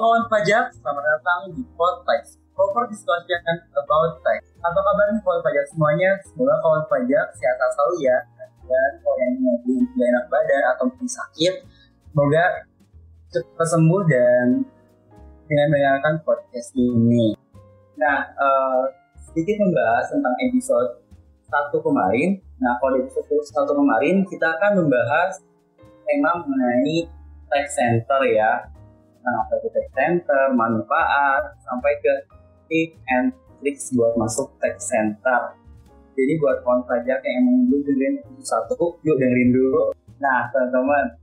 kawan pajak, selamat datang di Podcast Proper Discussion About Tax. Apa kabar nih kawan pajak semuanya? Semoga kawan pajak sehat selalu ya. Dan kalau yang lagi tidak enak badan atau mungkin sakit, semoga cepat sembuh dan dengan mendengarkan podcast ini. Nah, uh, sedikit membahas tentang episode satu kemarin. Nah, kalau di episode satu kemarin kita akan membahas tema mengenai tax center ya tentang apa itu tax center, manfaat, sampai ke tip and tricks buat masuk tax center. Jadi buat kawan pajak yang emang belum dengerin episode satu, yuk dengerin dulu. Nah teman-teman,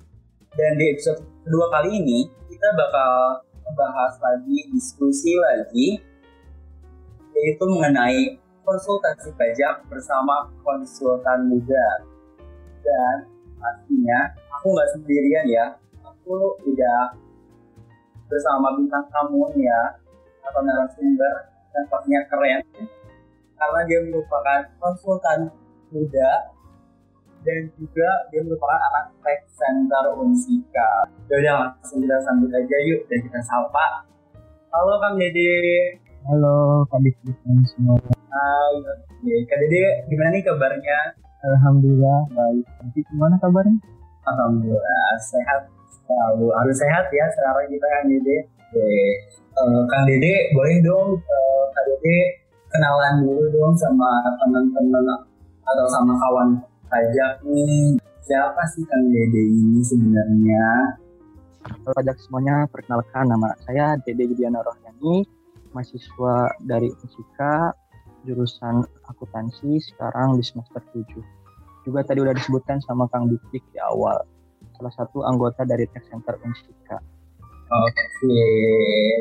dan di episode kedua kali ini kita bakal membahas lagi, diskusi lagi, yaitu mengenai konsultasi pajak bersama konsultan muda. Dan pastinya aku nggak sendirian ya, aku udah bersama bintang tamu ya atau narasumber yang pastinya keren karena dia merupakan konsultan muda dan juga dia merupakan anak tech center Unsika. Jadi langsung kita sambut aja yuk dan kita sapa. Halo Kang Dede. Halo Kak Dede semua. Hai, Kak Dede gimana nih kabarnya? Alhamdulillah baik. Nanti gimana kabarnya? Alhamdulillah sehat selalu harus sehat ya sekarang kita kan Dede. Uh, Kang Dede boleh dong uh, Kang Dede kenalan dulu dong sama teman-teman atau sama kawan pajak nih. Siapa sih Kang Dede ini sebenarnya? Pajak semuanya perkenalkan nama saya Dede Judiana Rohyani, mahasiswa dari Unsika, jurusan akuntansi sekarang di semester 7. Juga tadi udah disebutkan sama Kang Dikdik di awal salah satu anggota dari Tech Center Unsika. Oke,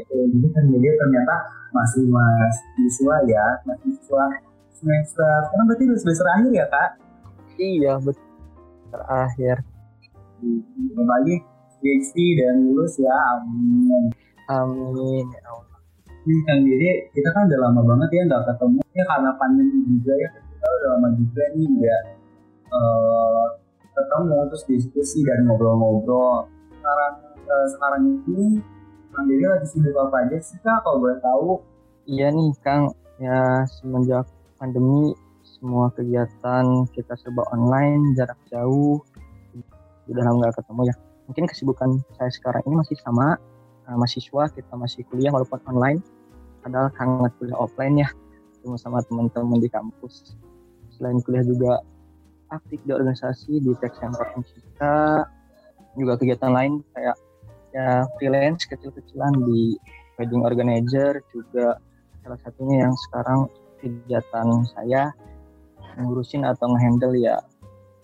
jadi kan dia ternyata masih mahasiswa ya, mahasiswa semester, kan berarti udah semester akhir ya kak? Iya betul, terakhir. Lagi PhD dan lulus ya, amin. Amin ya Allah. Ini kan jadi kita kan udah lama banget ya nggak ketemu ya karena pandemi juga ya kita udah lama juga nih nggak uh, ketemu terus diskusi dan ngobrol-ngobrol. Sekarang uh, sekarang ini Kang lagi sibuk apa aja sih kak? Kalau boleh tahu. Iya nih Kang. Ya semenjak pandemi semua kegiatan kita serba online jarak jauh. Udah lama nggak ketemu ya. Mungkin kesibukan saya sekarang ini masih sama uh, mahasiswa kita masih kuliah walaupun online. Padahal hangat kuliah offline ya. Ketemu sama teman-teman di kampus. Selain kuliah juga aktif di organisasi di Tech Center Unsika juga kegiatan lain kayak ya freelance kecil-kecilan di wedding organizer juga. Salah satunya yang sekarang kegiatan saya ngurusin atau ngehandle ya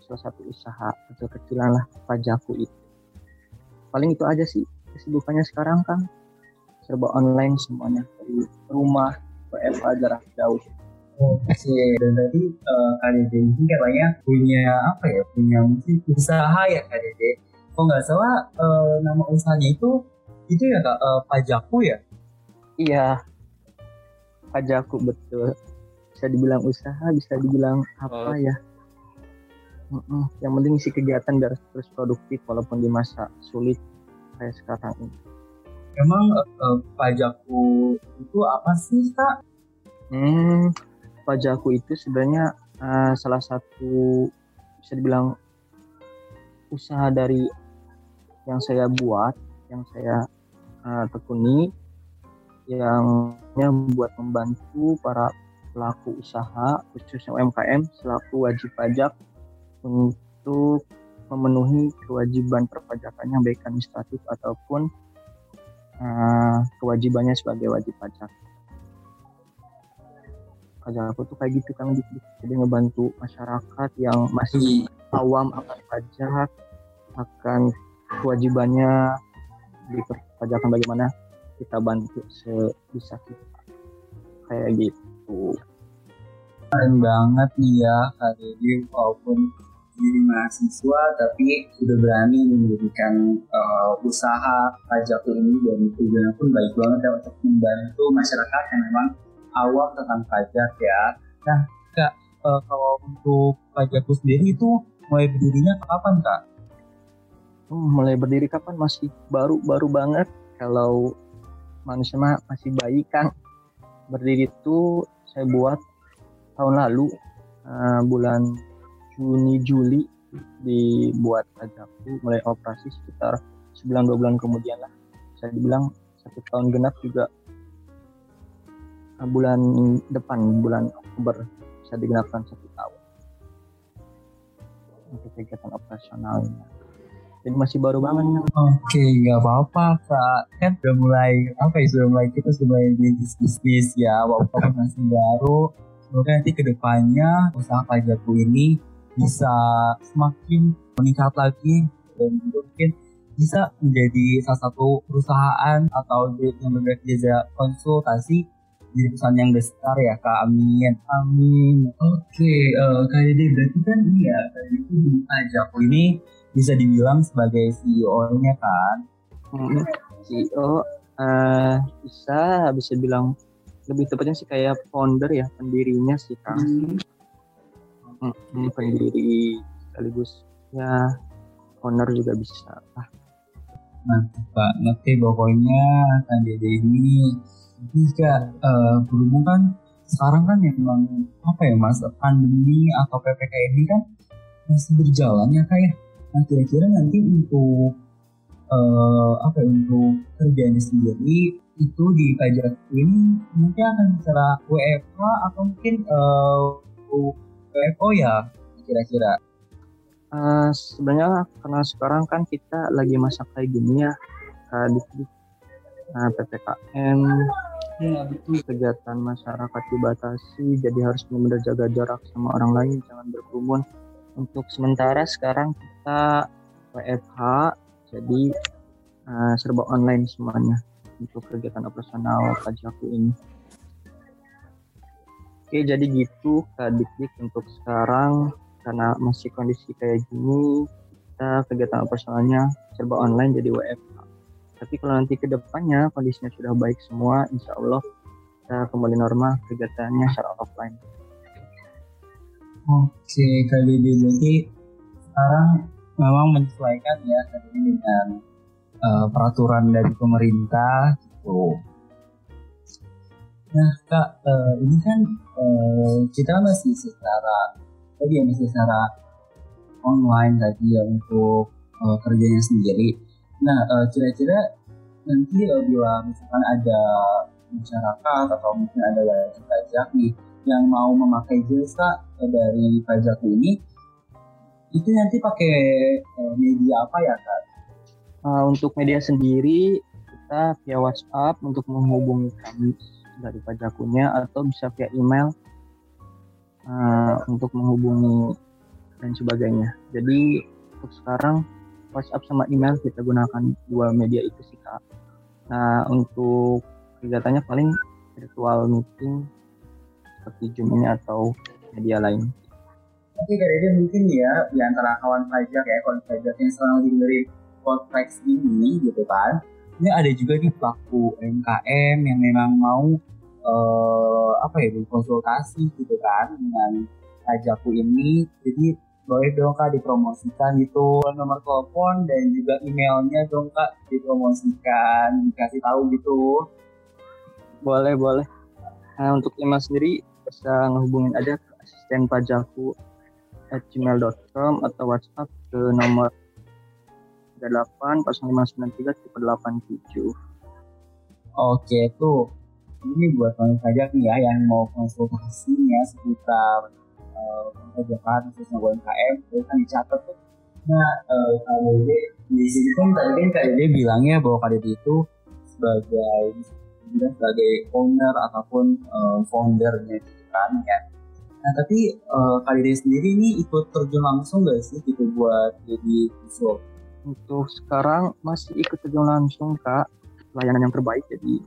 salah satu usaha kecil-kecilan lah pajaku itu. Paling itu aja sih kesibukannya sekarang kan serba online semuanya dari rumah FA jarak jauh Oke, dan tadi uh, Kak Dede ini katanya punya apa ya, punya mungkin usaha ya Dede. Kalau nggak salah uh, nama usahanya itu itu ya Kak, uh, pajaku ya? Iya, pajaku betul. Bisa dibilang usaha, bisa dibilang apa oh. ya. Mm -mm. Yang penting isi kegiatan biar terus produktif walaupun di masa sulit kayak sekarang ini. Emang uh, pajaku itu apa sih Kak? Hmm, pajaku itu sebenarnya uh, salah satu bisa dibilang usaha dari yang saya buat, yang saya uh, tekuni, yang buat membantu para pelaku usaha khususnya UMKM selaku wajib pajak untuk memenuhi kewajiban perpajakannya baik administratif ataupun uh, kewajibannya sebagai wajib pajak kerjaan aku tuh kayak gitu kan gitu. Jadi ngebantu masyarakat yang masih awam akan pajak akan kewajibannya di perpajakan bagaimana kita bantu sebisa kita. Kayak gitu. Keren banget nih ya ini walaupun jadi mahasiswa tapi sudah berani mendirikan uh, usaha pajak ini dan tujuannya pun baik banget ya untuk membantu masyarakat yang memang awam tentang pajak ya. Nah, Kak, uh, kalau untuk pajakku sendiri itu mulai berdirinya kapan, Kak? Hmm, mulai berdiri kapan? Masih baru-baru banget. Kalau manusia mah masih bayi kan berdiri itu saya buat tahun lalu uh, bulan Juni Juli dibuat pajakku mulai operasi sekitar sebulan dua bulan kemudian lah saya dibilang satu tahun genap juga bulan depan bulan Oktober bisa digenapkan satu tahun. Untuk kegiatan operasionalnya. Jadi masih baru banget oke okay, nggak apa-apa kak. Kan sudah mulai apa ya sudah mulai kita sudah mulai bisnis bisnis ya walaupun masih baru. Semoga nanti ke depannya usaha pajakku ini bisa semakin meningkat lagi dan mungkin bisa menjadi salah satu perusahaan atau yang bekerja konsultasi perusahaan yang besar ya kak amin amin oke okay, uh, eh, kak Dede berarti kan ini ya tadi itu pajakku ini bisa dibilang sebagai CEO-nya kan? Hmm, CEO uh, eh, bisa bisa bilang lebih tepatnya sih kayak founder ya pendirinya sih kan. Hmm. Hmm, pendiri sekaligus ya owner juga bisa lah. Nah, Pak, nanti pokoknya kan jadi ini jika uh, berhubung kan sekarang kan memang apa ya mas pandemi atau ppkm ini kan masih berjalan ya kayak ya? Nah kira-kira nanti untuk uh, apa ya, untuk kerjanya sendiri itu di ini mungkin akan secara WFH atau mungkin uh, eh, WFO ya kira-kira? Uh, sebenarnya karena sekarang kan kita lagi masa kayak gini ya di nah, ppkm ya betul. Kegiatan masyarakat dibatasi jadi harus benar-benar jaga jarak sama orang lain jangan berkerumun. Untuk sementara sekarang kita WFH jadi uh, serba online semuanya untuk kegiatan operasional pajakku ini. Oke jadi gitu Kak Dik untuk sekarang. Karena masih kondisi kayak gini kita kegiatan operasionalnya serba online jadi WFH tapi kalau nanti ke depannya kondisinya sudah baik semua insya Allah kita kembali normal kegiatannya secara offline Oke, kali ini jadi sekarang memang menyesuaikan ya ini dengan uh, peraturan dari pemerintah gitu. Nah kak, uh, ini kan uh, kita masih secara tadi ya masih secara online tadi ya untuk uh, kerjanya sendiri. Nah uh, kira-kira nanti uh, bila misalkan ada masyarakat atau mungkin ada wajib pajak nih yang mau memakai jasa dari pajak ini itu nanti pakai uh, media apa ya kak? Uh, untuk media sendiri kita via WhatsApp untuk menghubungi kami dari pajakunya atau bisa via email uh, untuk menghubungi dan sebagainya. Jadi untuk sekarang WhatsApp sama email kita gunakan dua media itu sih kak. Nah untuk kegiatannya paling virtual meeting seperti Zoom ini atau media lain. Oke, kayaknya mungkin ya di antara kawan pajak ya, kawan pajak yang selalu dengerin podcast ini gitu kan. Ini ada juga nih pelaku UMKM yang memang mau uh, apa ya konsultasi gitu kan dengan pajakku ini. Jadi boleh dong kak dipromosikan gitu. Nomor telepon dan juga emailnya dong kak dipromosikan dikasih tahu gitu. Boleh boleh. Nah untuk email sendiri bisa ngehubungin aja ke asisten pajakku at gmail.com atau WhatsApp ke nomor 38 0593 Oke tuh. Ini buat pajak nih ya yang mau konsultasinya seputar uh, pajakan khususnya UMKM itu kan dicatat tuh nah uh, KDD di sini kan tadi kan KDD bilangnya bahwa KDD itu sebagai sebagai owner ataupun uh, foundernya gitu kan ya. Nah tapi uh, Dede sendiri ini ikut terjun langsung gak sih gitu buat jadi visual? Untuk sekarang masih ikut terjun langsung Kak, pelayanan yang terbaik jadi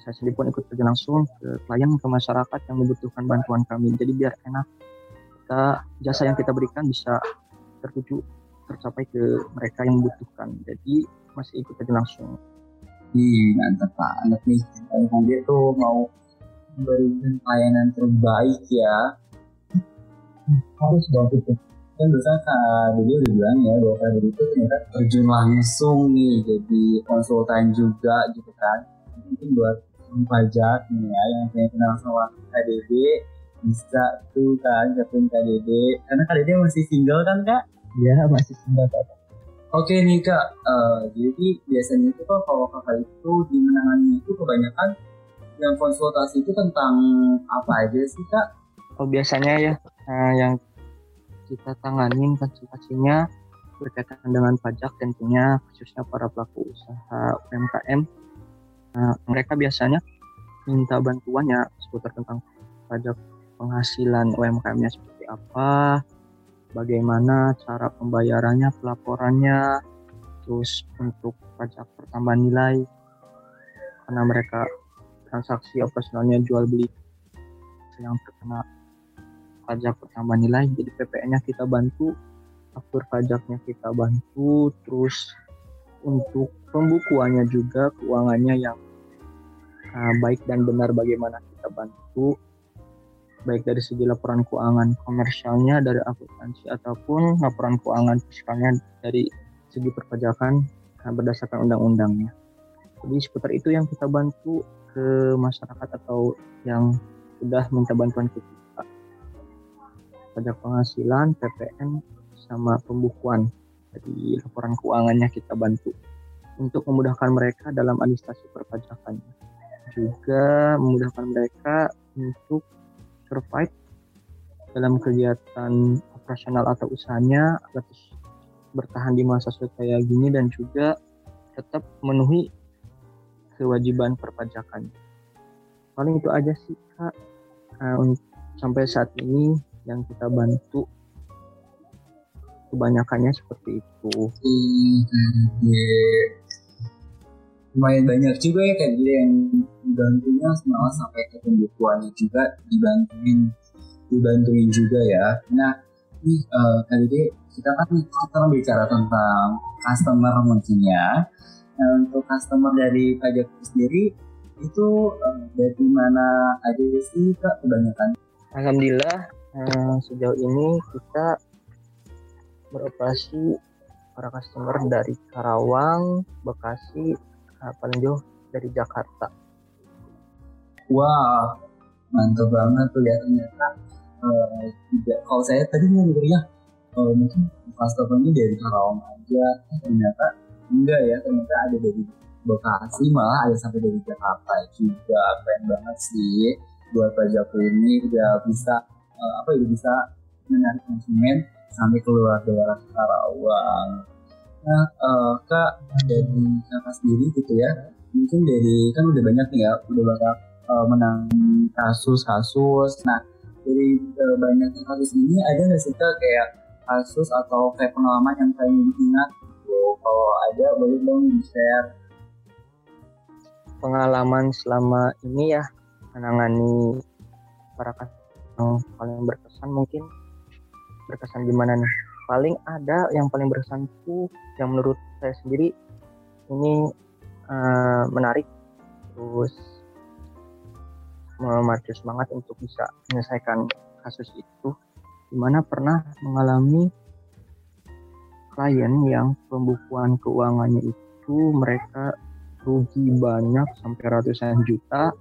saya sendiri pun ikut terjun langsung ke klien ke masyarakat yang membutuhkan bantuan kami. Jadi biar enak kita jasa yang kita berikan bisa tertuju tercapai ke mereka yang membutuhkan. Jadi masih ikut terjun langsung. Ih, mantap banget nih. Kalau dia tuh mau memberikan pelayanan terbaik ya. Harus dong itu. Kan biasa Kak Dede udah bilang ya bahwa Kak itu ternyata terjun langsung nih jadi konsultan juga gitu kan. mungkin buat pajak nih ya yang saya kenal sama KDD bisa tuh kan gabung KDD karena KDD masih single kan kak? Iya masih single kak. Oke nih kak, uh, jadi biasanya itu kok kalau kakak itu di menangani itu kebanyakan yang konsultasi itu tentang apa aja sih kak? Oh biasanya ya uh, yang kita tanganin konsultasinya berkaitan dengan pajak tentunya khususnya para pelaku usaha UMKM nah, mereka biasanya minta bantuannya seputar tentang pajak penghasilan UMKM-nya seperti apa bagaimana cara pembayarannya pelaporannya terus untuk pajak pertambahan nilai karena mereka transaksi operasionalnya jual beli yang terkena pajak pertambahan nilai jadi PPN-nya kita bantu faktur pajaknya kita bantu terus untuk pembukuannya juga keuangannya yang uh, baik dan benar bagaimana kita bantu baik dari segi laporan keuangan komersialnya dari akuntansi ataupun laporan keuangan fiskalnya dari segi perpajakan uh, berdasarkan undang-undangnya jadi seputar itu yang kita bantu ke masyarakat atau yang sudah minta bantuan kita pajak penghasilan, PPN, sama pembukuan. Jadi laporan keuangannya kita bantu untuk memudahkan mereka dalam administrasi perpajakan. Juga memudahkan mereka untuk survive dalam kegiatan operasional atau usahanya agar bertahan di masa sulit kayak gini dan juga tetap memenuhi kewajiban perpajakan. Paling itu aja sih kak uh, sampai saat ini yang kita bantu kebanyakannya seperti itu. Lumayan banyak juga ya kayak gitu yang dibantunya malah sampai ke pembukuannya juga dibantuin dibantuin juga ya. Nah, nih uh, kali ini kita kan kita bicara tentang customer mungkin ya. Nah, untuk customer dari pajak sendiri itu uh, dari mana aja sih kak kebanyakan? Alhamdulillah Nah, sejauh ini kita beroperasi para customer dari Karawang, Bekasi, paling jauh dari Jakarta. Wah, mantap banget tuh ya ternyata. Uh, kalau saya tadi mau ya, uh, mungkin customernya dari Karawang aja, ternyata enggak ya, ternyata ada dari Bekasi malah ada sampai dari Jakarta juga keren banget sih buat pajak ini udah bisa uh, apa ya bisa menarik konsumen sampai keluar daerah Karawang. Nah, uh, kak dari kakak sendiri gitu ya, mungkin dari kan udah banyak nih ya, udah banyak uh, menang kasus-kasus. Nah, dari uh, banyaknya kasus ini ada nggak sih kak kayak kasus atau kayak pengalaman yang kalian ingat? Gitu? Kalau ada boleh dong di share. Pengalaman selama ini ya menangani para kasus yang paling berkesan mungkin berkesan gimana nih paling ada yang paling berkesan tuh yang menurut saya sendiri ini uh, menarik. Terus memacu semangat untuk bisa menyelesaikan kasus itu di mana pernah mengalami klien yang pembukuan keuangannya itu mereka rugi banyak sampai ratusan juta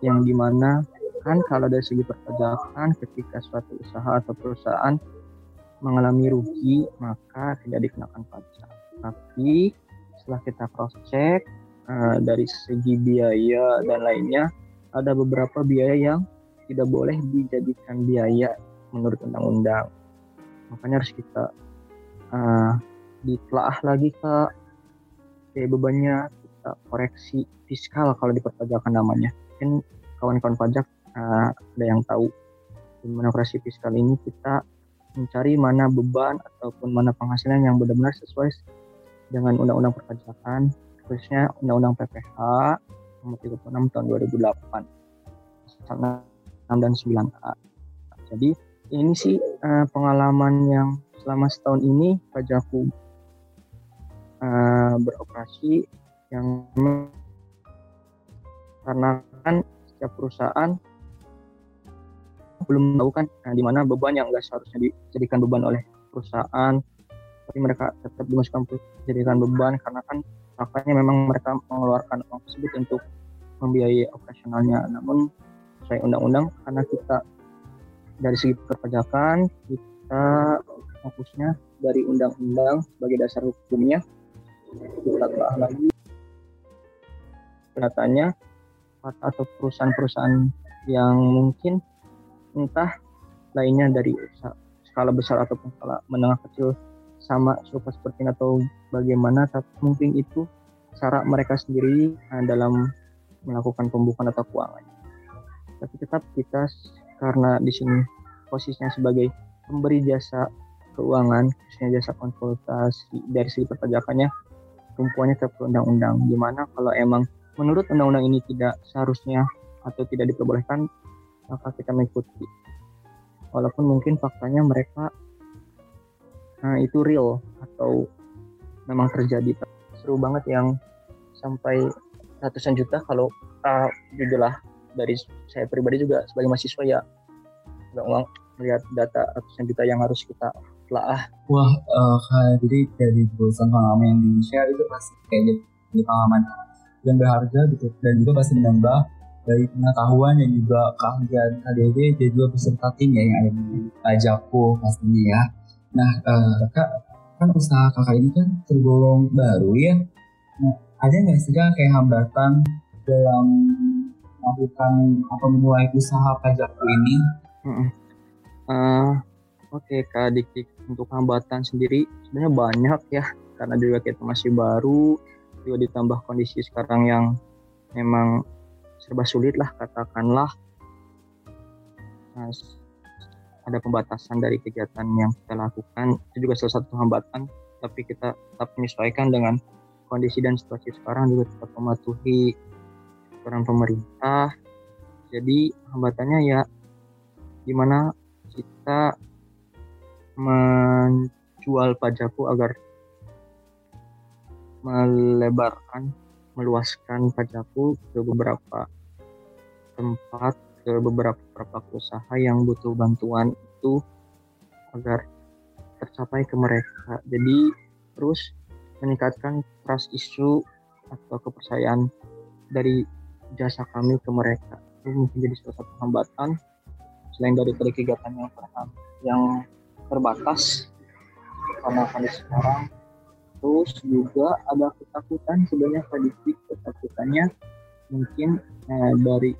yang di mana kan kalau dari segi perpajakan ketika suatu usaha atau perusahaan mengalami rugi maka tidak dikenakan pajak. Tapi setelah kita cross check uh, dari segi biaya dan lainnya ada beberapa biaya yang tidak boleh dijadikan biaya menurut undang-undang. Makanya harus kita uh, ditelaah lagi ke biaya bebannya kita koreksi fiskal kalau di perpajakan namanya. Mungkin kawan-kawan pajak uh, ada yang tahu di fiskal ini kita mencari mana beban ataupun mana penghasilan yang benar-benar sesuai dengan undang-undang perpajakan khususnya undang-undang PPH nomor 36 tahun 2008 pasal 6 dan 9A. Jadi ini sih uh, pengalaman yang selama setahun ini pajakku uh, beroperasi yang karena kan setiap perusahaan belum tahu kan nah, di mana beban yang nggak seharusnya dijadikan beban oleh perusahaan tapi mereka tetap dimasukkan dijadikan beban karena kan makanya memang mereka mengeluarkan uang tersebut untuk membiayai operasionalnya. Namun sesuai undang-undang karena kita dari segi perpajakan kita fokusnya dari undang-undang sebagai dasar hukumnya kita telah lagi katanya atau perusahaan-perusahaan yang mungkin entah lainnya dari skala besar ataupun skala menengah kecil sama serupa seperti atau bagaimana tapi mungkin itu cara mereka sendiri uh, dalam melakukan pembukaan atau keuangan. Tapi tetap kita karena di sini posisinya sebagai pemberi jasa keuangan khususnya jasa konsultasi dari segi perpajakannya tumpuannya ke undang-undang. Di mana kalau emang menurut undang-undang ini tidak seharusnya atau tidak diperbolehkan maka kita mengikuti. Walaupun mungkin faktanya mereka nah, itu real atau memang terjadi. Seru banget yang sampai ratusan juta kalau uh, jujurlah dari saya pribadi juga sebagai mahasiswa ya. Nggak uang melihat data ratusan juta yang harus kita telah wah uh, jadi dari bosan pengalaman yang di share itu pasti kayak jadi pengalaman. Yang berharga gitu dan juga pasti menambah dari pengetahuan dan juga keahlian KDW dan juga beserta tim ya yang ada di Japo pastinya ya. Nah, uh, kak kan usaha kakak ini kan tergolong baru ya. Nah, ada nggak sih kak kayak hambatan dalam melakukan atau memulai usaha pajakku ini? Uh, Oke okay, kak Dik, untuk hambatan sendiri sebenarnya banyak ya karena juga kita masih baru juga ditambah kondisi sekarang yang memang serba sulit lah katakanlah. Nah, ada pembatasan dari kegiatan yang kita lakukan. Itu juga salah satu hambatan tapi kita tetap menyesuaikan dengan kondisi dan situasi sekarang juga tetap mematuhi peran pemerintah. Jadi hambatannya ya gimana kita menjual pajakku agar melebarkan meluaskan pajakku ke beberapa tempat ke beberapa beberapa usaha yang butuh bantuan itu agar tercapai ke mereka. Jadi terus meningkatkan trust isu atau kepercayaan dari jasa kami ke mereka. Itu mungkin jadi salah satu hambatan selain dari kegiatan yang yang terbatas karena kondisi sekarang terus juga ada ketakutan sebenarnya sedikit ketakutannya mungkin eh, dari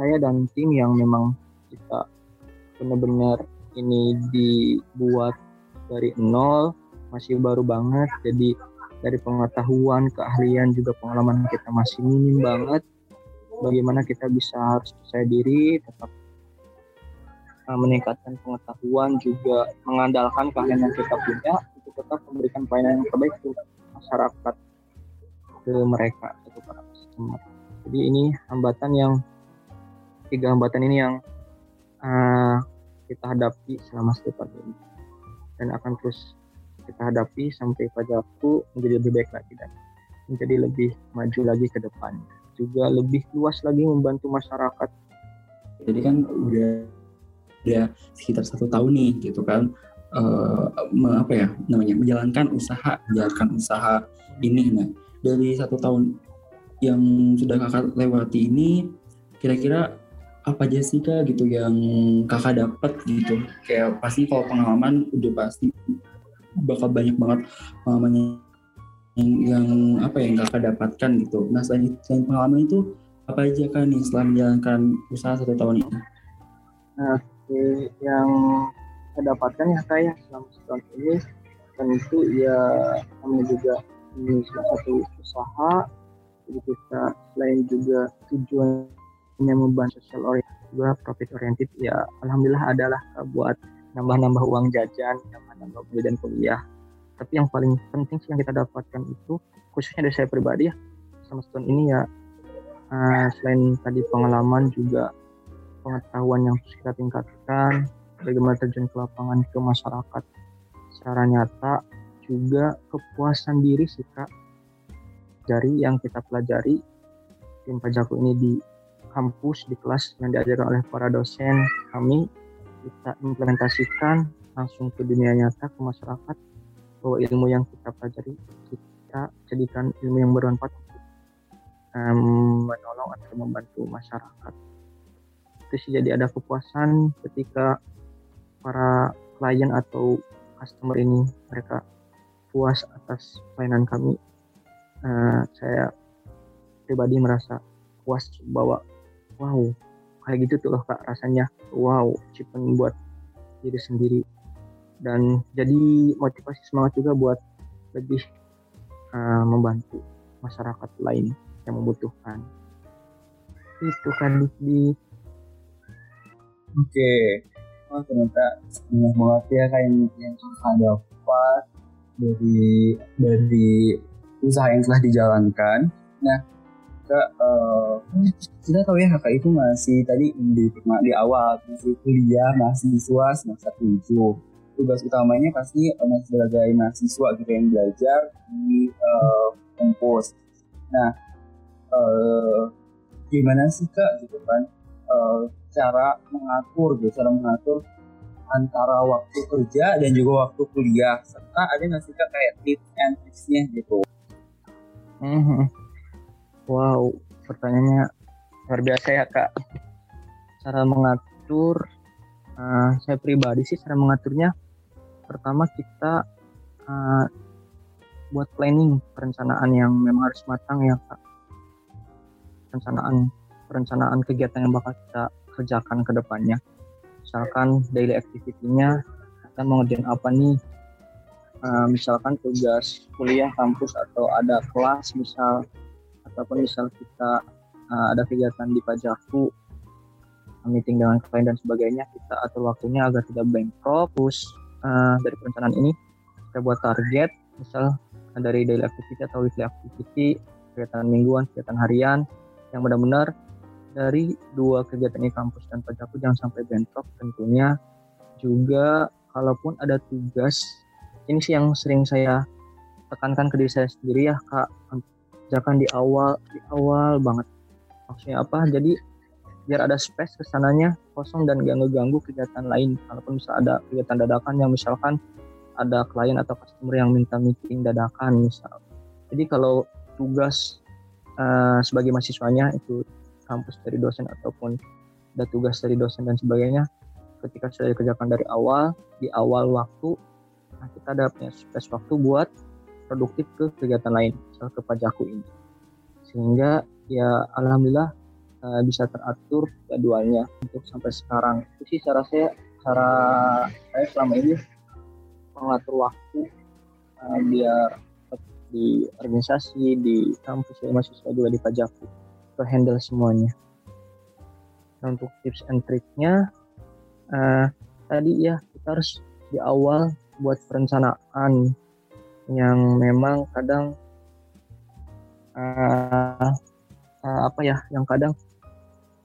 saya dan tim yang memang kita benar-benar ini dibuat dari nol masih baru banget jadi dari pengetahuan keahlian juga pengalaman kita masih minim banget bagaimana kita bisa harus percaya diri tetap uh, meningkatkan pengetahuan juga mengandalkan keahlian yang kita punya tetap memberikan pelayanan yang terbaik ke masyarakat ke mereka ke para customer. Jadi ini hambatan yang tiga hambatan ini yang uh, kita hadapi selama tahun ini. Dan akan terus kita hadapi sampai pajakku menjadi lebih baik lagi dan menjadi lebih maju lagi ke depan. Juga lebih luas lagi membantu masyarakat. Jadi kan udah udah sekitar satu tahun nih gitu kan uh, apa ya namanya menjalankan usaha menjalankan usaha ini. Nah dari satu tahun yang sudah kakak lewati ini kira-kira apa aja sih kak gitu yang kakak dapat gitu. Kayak pasti kalau pengalaman udah pasti bakal banyak banget pengalaman yang, yang apa ya, yang kakak dapatkan gitu. Nah selain, pengalaman itu apa aja kan nih setelah menjalankan usaha satu tahun ini nah yang saya dapatkan ya saya selama setahun ini dan itu ya kami juga ini salah satu usaha jadi kita selain juga tujuannya membantu social oriented juga profit oriented ya alhamdulillah adalah buat nambah-nambah uang jajan nambah-nambah beli dan kuliah. Tapi yang paling penting sih yang kita dapatkan itu khususnya dari saya pribadi ya sama setahun ini ya uh, selain tadi pengalaman juga pengetahuan yang harus kita tingkatkan bagaimana terjun ke lapangan ke masyarakat secara nyata juga kepuasan diri sih kak dari yang kita pelajari tim pajaku ini di kampus di kelas yang diajarkan oleh para dosen kami kita implementasikan langsung ke dunia nyata ke masyarakat bahwa ilmu yang kita pelajari kita jadikan ilmu yang bermanfaat um, menolong atau membantu masyarakat. Itu sih jadi ada kepuasan ketika para klien atau customer ini mereka puas atas pelayanan kami. Uh, saya pribadi merasa puas bahwa wow. Kayak gitu tuh loh kak rasanya. Wow achievement buat diri sendiri. Dan jadi motivasi semangat juga buat lebih uh, membantu masyarakat lain yang membutuhkan. Itu kan di oke. Okay. oh ternyata banyak banget ya kayak yang ada dapat dari dari usaha yang telah dijalankan. Nah kak uh, kita tahu ya kakak itu masih tadi di di awal masih kuliah mahasiswa semester tujuh tugas utamanya pasti uh, sebagai mahasiswa gitu yang belajar di uh, kampus. Nah, uh, gimana sih kak gitu kan uh, cara mengatur gitu, cara mengatur antara waktu kerja dan juga waktu kuliah serta ada nggak sih kak kayak tips and tricksnya gitu? Mm-hmm. Wow, pertanyaannya luar biasa ya kak. Cara mengatur, uh, saya pribadi sih cara mengaturnya pertama kita uh, buat planning perencanaan yang memang harus matang ya kak. Perencanaan perencanaan kegiatan yang bakal kita kerjakan ke depannya. Misalkan daily activity-nya kita mau ngerjain apa nih? Uh, misalkan tugas kuliah kampus atau ada kelas misal ataupun misal kita uh, ada kegiatan di pajakku meeting dengan klien dan sebagainya kita atur waktunya agar tidak bengkok. Terus uh, dari perencanaan ini kita buat target misal dari daily activity atau weekly activity kegiatan mingguan kegiatan harian yang benar-benar dari dua kegiatan ini kampus dan pajakku jangan sampai bentrok tentunya. Juga kalaupun ada tugas ini sih yang sering saya tekankan ke diri saya sendiri ya kak jangan di awal di awal banget. Maksudnya apa? Jadi biar ada space ke sananya kosong dan gak ngeganggu kegiatan lain. Kalaupun bisa ada kegiatan dadakan yang misalkan ada klien atau customer yang minta meeting dadakan misal. Jadi kalau tugas uh, sebagai mahasiswanya itu kampus dari dosen ataupun ada tugas dari dosen dan sebagainya ketika sudah dikerjakan dari awal di awal waktu nah kita ada punya space waktu buat produktif ke kegiatan lain misal ke pajakku ini. Sehingga ya alhamdulillah uh, bisa teratur jadwalnya untuk sampai sekarang. Itu sih cara saya cara saya selama ini mengatur waktu uh, biar di organisasi di kampus ya mahasiswa juga di pajakku ke handle semuanya. Nah, untuk tips and triknya uh, tadi ya kita harus di awal buat perencanaan yang memang kadang uh, uh, apa ya yang kadang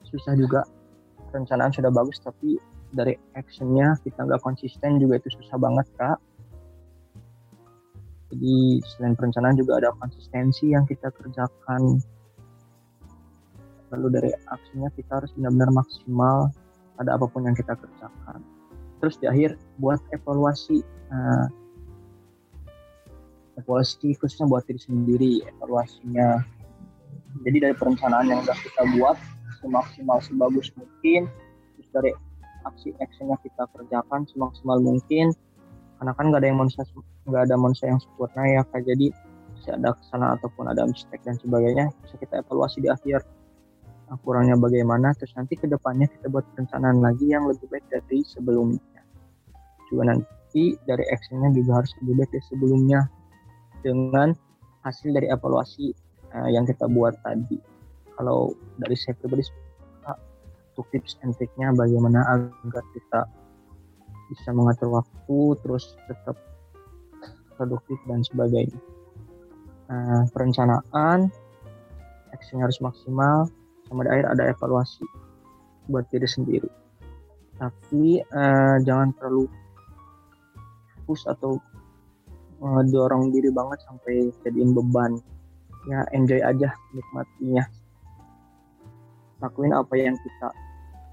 susah juga. Perencanaan sudah bagus tapi dari actionnya kita nggak konsisten juga itu susah banget kak. Jadi selain perencanaan juga ada konsistensi yang kita kerjakan. Lalu dari aksinya kita harus benar-benar maksimal pada apa pun yang kita kerjakan. Terus di akhir buat evaluasi uh, evaluasi khususnya buat diri sendiri evaluasinya. Jadi dari perencanaan yang sudah kita buat semaksimal sebagus mungkin terus dari aksi actionnya kita kerjakan semaksimal mungkin karena kan nggak ada yang manusia nggak ada manusia yang sempurna ya kayak jadi bisa ada kesalahan ataupun ada mistake dan sebagainya bisa kita evaluasi di akhir. Nah, kurangnya bagaimana terus nanti ke depannya kita buat perencanaan lagi yang lebih baik dari sebelumnya. Juga nanti dari actionnya juga harus lebih baik dari sebelumnya dengan hasil dari evaluasi uh, yang kita buat tadi. Kalau dari saya pribadi untuk tips and triknya bagaimana agar kita bisa mengatur waktu terus tetap produktif dan sebagainya. Nah, perencanaan action harus maksimal sama di akhir ada evaluasi buat diri sendiri. Tapi uh, jangan terlalu push atau uh, dorong diri banget sampai jadiin beban. Ya enjoy aja nikmatinya. Lakuin apa yang kita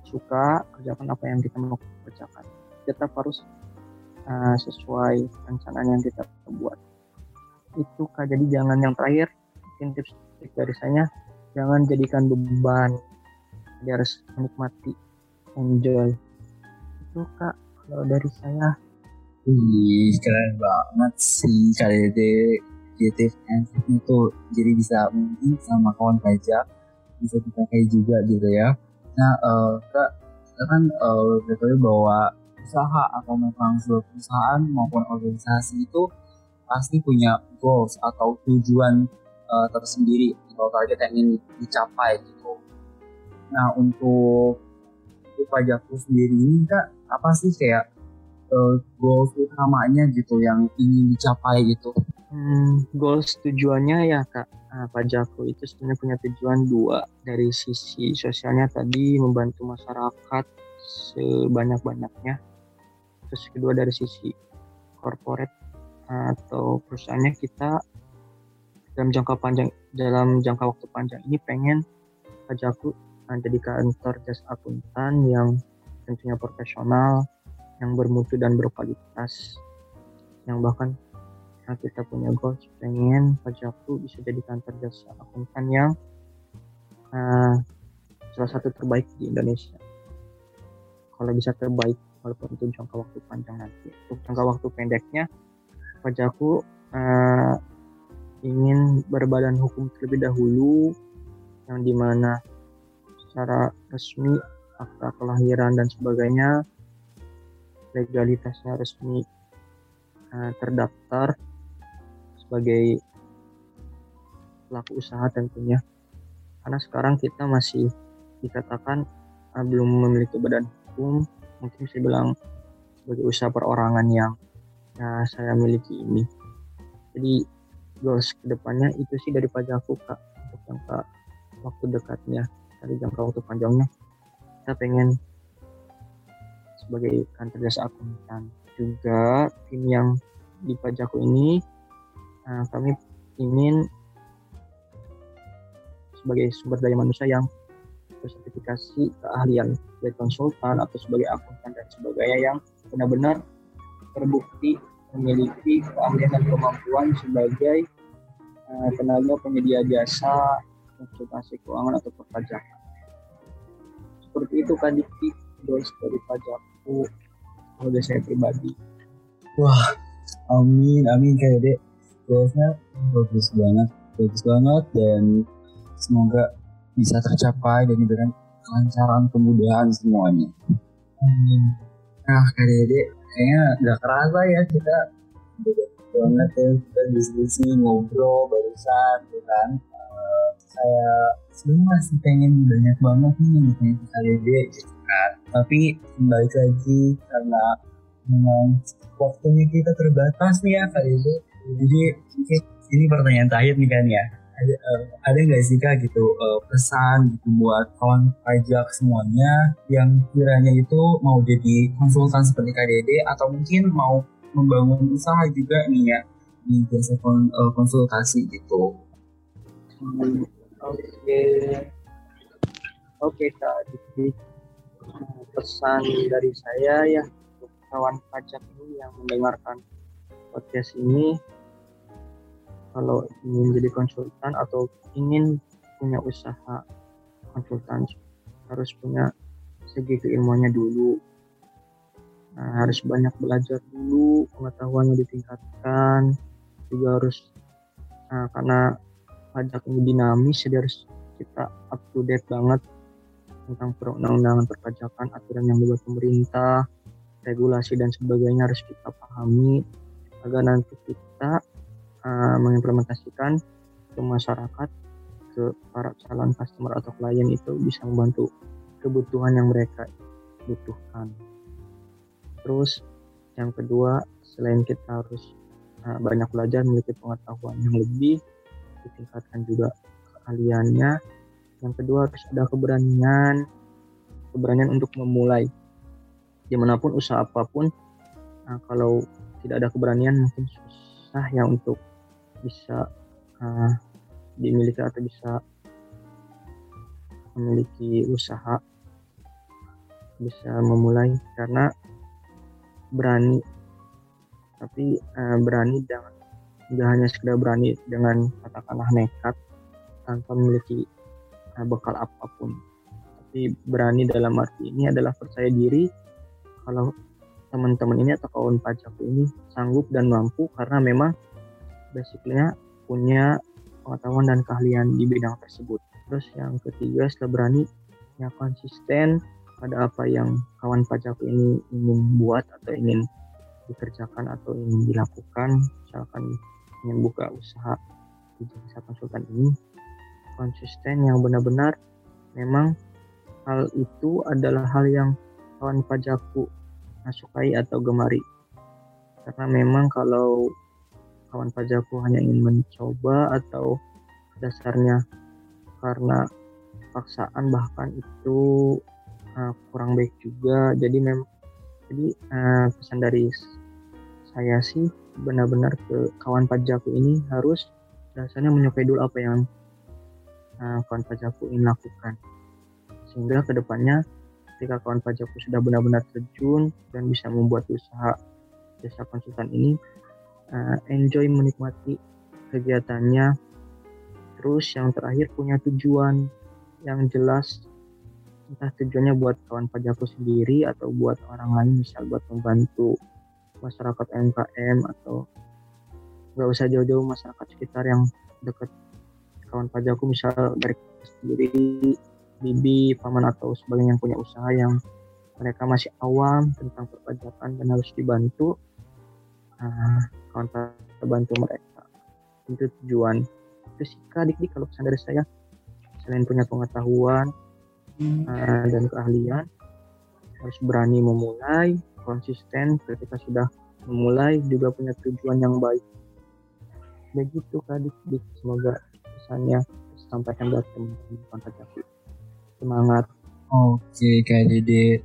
suka kerjakan apa yang kita mau kerjakan. Tetap harus uh, sesuai rencana yang kita buat. Itu kak. Jadi jangan yang terakhir. Mungkin tips dari saya jangan jadikan beban. Dia harus menikmati enjoy. Itu kak kalau dari saya Wih, keren banget sih KDD and itu jadi bisa mungkin sama kawan pajak bisa dipakai juga gitu ya nah uh, kak kita kan uh, bahwa usaha atau memang sebuah perusahaan maupun organisasi itu pasti punya goals atau tujuan uh, tersendiri atau target yang ingin dicapai gitu. Nah untuk untuk pajakku sendiri ini kak apa sih kayak uh, goals utamanya gitu yang ingin dicapai gitu? Hmm, goals tujuannya ya kak. Nah, pajakku itu sebenarnya punya tujuan dua. Dari sisi sosialnya tadi membantu masyarakat sebanyak-banyaknya. Terus kedua dari sisi corporate atau perusahaannya kita dalam jangka panjang dalam jangka waktu panjang ini pengen pajakku jadi kantor jasa akuntan yang tentunya profesional yang bermutu dan berkualitas. Yang bahkan nah kita punya goals pengen pajakku bisa jadi kantor jasa akuntan yang uh, salah satu terbaik di Indonesia. Kalau bisa terbaik walaupun itu jangka waktu panjang nanti. Untuk jangka waktu pendeknya pajakku uh, ingin berbadan hukum terlebih dahulu yang di mana secara resmi akta kelahiran dan sebagainya legalitasnya resmi uh, terdaftar sebagai pelaku usaha tentunya. Karena sekarang kita masih dikatakan uh, belum memiliki badan hukum mungkin bisa bilang sebagai usaha perorangan yang ya, saya miliki ini. Jadi goals ke depannya itu sih dari pajakku kak untuk jangka waktu dekatnya dari jangka waktu panjangnya. Kita pengen sebagai kantor jasa akuntan juga tim yang di pajakku ini Nah, kami ingin sebagai sumber daya manusia yang bersertifikasi keahlian dari konsultan atau sebagai akuntan dan sebagainya yang benar-benar terbukti memiliki keahlian dan kemampuan sebagai uh, tenaga penyedia jasa konsultasi keuangan atau perpajakan. Seperti itu kan goals dari pajakku kalau saya pribadi. Wah, amin, amin kayak dek goalsnya bagus banget bagus banget dan semoga bisa tercapai dan diberikan kelancaran kemudahan semuanya. Amin. Nah kak dede kayaknya nggak kerasa ya kita banget ya kita diskusi ngobrol barusan gitu kan. Uh, saya sebenarnya masih pengen banyak banget nih nih kak dede gitu kan tapi kembali lagi karena memang waktunya kita terbatas nih ya kak dede jadi ini pertanyaan terakhir nih kan ya. Ada uh, ada nggak sih kak gitu uh, pesan gitu buat kawan pajak semuanya yang kiranya itu mau jadi konsultan seperti KDD atau mungkin mau membangun usaha juga nih ya di jasa uh, konsultasi gitu. Oke, oke kak. Pesan dari saya ya kawan pajak ini yang mendengarkan podcast ini. Kalau ingin jadi konsultan atau ingin punya usaha konsultan harus punya segi keilmuannya dulu. Nah, harus banyak belajar dulu pengetahuannya ditingkatkan. Juga harus nah, karena pajak ini dinamis jadi harus kita up to date banget tentang perundang-undangan perpajakan aturan yang dibuat pemerintah regulasi dan sebagainya harus kita pahami agar nanti kita uh, mengimplementasikan ke masyarakat ke para calon customer atau klien itu bisa membantu kebutuhan yang mereka butuhkan. Terus yang kedua selain kita harus uh, banyak belajar memiliki pengetahuan yang lebih ditingkatkan juga keahliannya yang kedua harus ada keberanian. Keberanian untuk memulai. Di mana pun usaha apa pun nah, kalau tidak ada keberanian mungkin susah ya untuk bisa uh, dimiliki atau bisa memiliki usaha bisa memulai. Karena berani tapi uh, berani dengan nggak hanya sekedar berani dengan katakanlah nekat tanpa memiliki bekal apa pun tapi berani dalam arti ini adalah percaya diri kalau teman-teman ini atau kawan pajakku ini sanggup dan mampu karena memang basicnya punya pengetahuan dan keahlian di bidang tersebut. Terus yang ketiga setelah berani ya konsisten pada apa yang kawan pajakku ini ingin buat atau ingin dikerjakan atau ingin dilakukan misalkan ingin buka usaha di jasa konsultan ini konsisten yang benar-benar memang hal itu adalah hal yang kawan pajakku sukai atau gemari. Karena memang kalau kawan pajakku hanya ingin mencoba atau dasarnya karena paksaan bahkan itu uh, kurang baik juga jadi memang jadi uh, pesan dari saya sih benar-benar ke kawan pajakku ini harus dasarnya menyukai dulu apa yang uh, kawan pajakku ingin lakukan. Sehingga ke depannya ketika kawan pajakku sudah benar-benar terjun dan bisa membuat usaha jasa konsultan ini uh, enjoy menikmati kegiatannya. Terus yang terakhir punya tujuan yang jelas. Entah tujuannya buat kawan pajakku sendiri atau buat orang lain misal buat membantu masyarakat MKM atau nggak usah jauh-jauh masyarakat sekitar yang dekat kawan pajakku misal dari sendiri bibi, paman atau sebagainya yang punya usaha yang mereka masih awam tentang perpajakan dan harus dibantu nah, kawan bantu mereka. Itu tujuan. Itu sih adik dik kalau pesan dari saya selain punya pengetahuan hmm. uh, dan keahlian harus berani memulai konsisten ketika sudah memulai juga punya tujuan yang baik. Begitu adik dik semoga pesannya sampaikan buat teman-teman kontak semangat. Oke kak dede.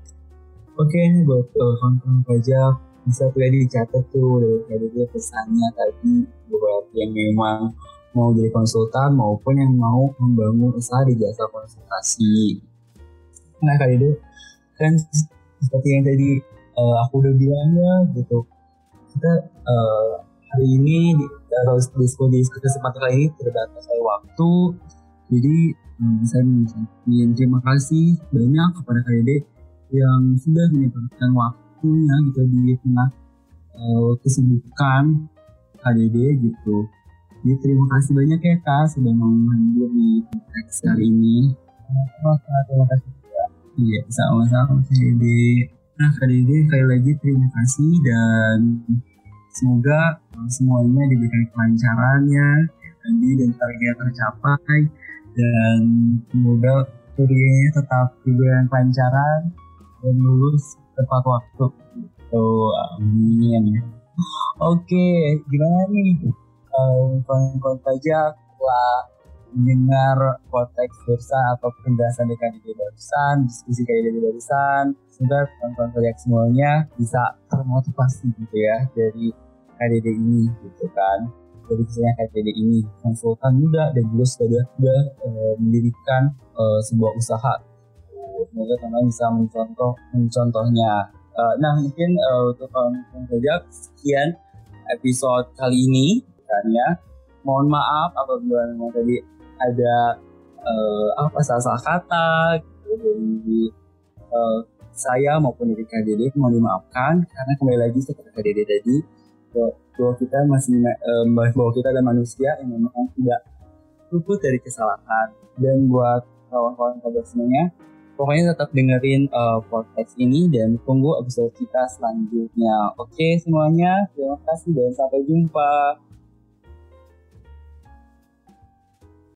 Oke ini buat teman-teman pajak bisa tuh dicatat tuh dari kak dede pesannya tadi buat yang memang mau jadi konsultan maupun yang mau membangun usaha di jasa konsultasi. Nah kak dede kan seperti yang tadi uh, aku udah bilang ya gitu. Kita uh, hari ini atau diskusi di kesempatan kali ini terbatas waktu jadi Hmm, saya mengucapkan terima kasih banyak kepada KDD yang sudah menyempatkan waktunya gitu di tengah uh, kesibukan KDD gitu. Jadi terima kasih banyak ya Kak sudah mau hadir di podcast kali ini. Terima kasih juga. Iya, sama-sama KDD. Nah KDD sekali lagi terima kasih dan semoga semuanya diberikan kelancarannya tadi dan target tercapai dan semoga kuliahnya tetap diberikan kelancaran dan lulus tepat waktu. Gitu amin. Oke gimana nih? Um, kawan-kawan pajak setelah mendengar konteks bursa atau penjelasan KDD barusan, diskusi KDD barusan, semoga kawan-kawan pajak semuanya bisa termotivasi gitu ya dari KDD ini gitu kan. Dari kisahnya KTD ini konsultan muda dan juga sudah sudah uh, mendirikan uh, sebuah usaha semoga teman-teman bisa mencontoh mencontohnya. Uh, nah mungkin uh, untuk teman um, sekian episode kali ini kan ya. Mohon maaf apabila memang tadi ada uh, apa salah-salah kata gitu, dari uh, saya maupun dari KDD mohon dimaafkan karena kembali lagi seperti KDD tadi bahwa kita masih um, bahwa kita ada manusia yang memang tidak luput dari kesalahan. Dan buat kawan-kawan kabar semuanya pokoknya tetap dengerin uh, podcast ini dan tunggu episode kita selanjutnya. Oke semuanya terima kasih dan sampai jumpa